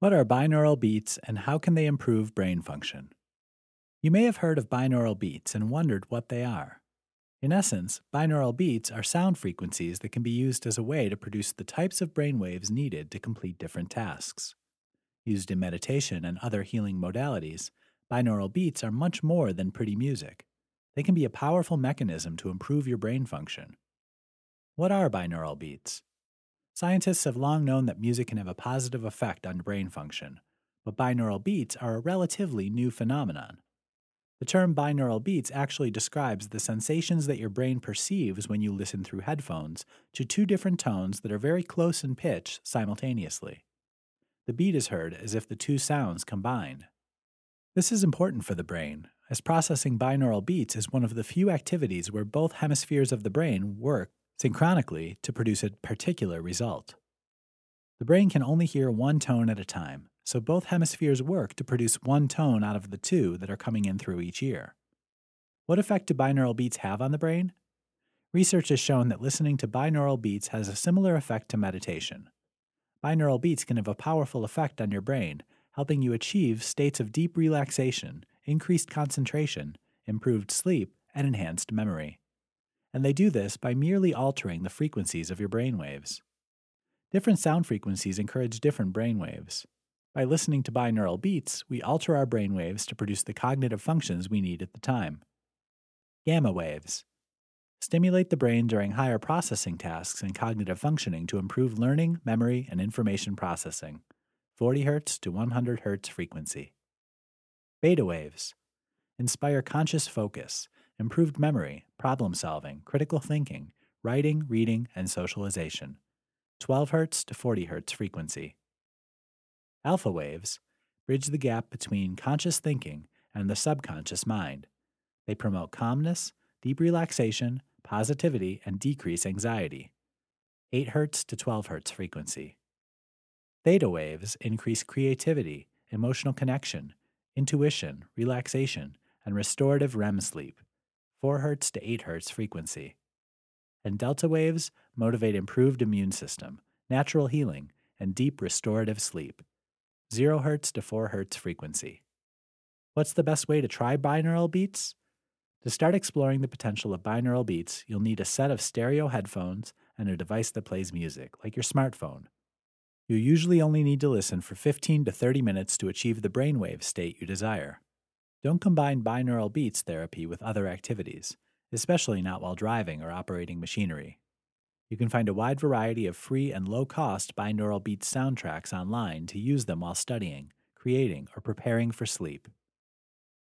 What are binaural beats and how can they improve brain function? You may have heard of binaural beats and wondered what they are. In essence, binaural beats are sound frequencies that can be used as a way to produce the types of brainwaves needed to complete different tasks. Used in meditation and other healing modalities, binaural beats are much more than pretty music. They can be a powerful mechanism to improve your brain function. What are binaural beats? Scientists have long known that music can have a positive effect on brain function, but binaural beats are a relatively new phenomenon. The term binaural beats actually describes the sensations that your brain perceives when you listen through headphones to two different tones that are very close in pitch simultaneously. The beat is heard as if the two sounds combine. This is important for the brain, as processing binaural beats is one of the few activities where both hemispheres of the brain work synchronically to produce a particular result. The brain can only hear one tone at a time, so both hemispheres work to produce one tone out of the two that are coming in through each ear. What effect do binaural beats have on the brain? Research has shown that listening to binaural beats has a similar effect to meditation. Binaural beats can have a powerful effect on your brain, helping you achieve states of deep relaxation, increased concentration, improved sleep, and enhanced memory. And they do this by merely altering the frequencies of your brain waves. Different sound frequencies encourage different brain waves. By listening to binaural beats, we alter our brain waves to produce the cognitive functions we need at the time. Gamma waves stimulate the brain during higher processing tasks and cognitive functioning to improve learning, memory, and information processing. 40 Hz to 100 Hz frequency. Beta waves inspire conscious focus, improved memory, problem solving, critical thinking, writing, reading, and socialization. 12 Hz to 40 Hz frequency. Alpha waves bridge the gap between conscious thinking and the subconscious mind. They promote calmness, deep relaxation, positivity, and decrease anxiety. 8 Hz to 12 Hz frequency. Theta waves increase creativity, emotional connection, intuition, relaxation, and restorative REM sleep. 4 Hz to 8 Hz frequency. And delta waves motivate improved immune system, natural healing, and deep restorative sleep. 0 Hz to 4 Hz frequency. What's the best way to try binaural beats? To start exploring the potential of binaural beats, you'll need a set of stereo headphones and a device that plays music, like your smartphone. You usually only need to listen for 15 to 30 minutes to achieve the brainwave state you desire. Don't combine binaural beats therapy with other activities, especially not while driving or operating machinery. You can find a wide variety of free and low cost binaural beats soundtracks online to use them while studying, creating, or preparing for sleep.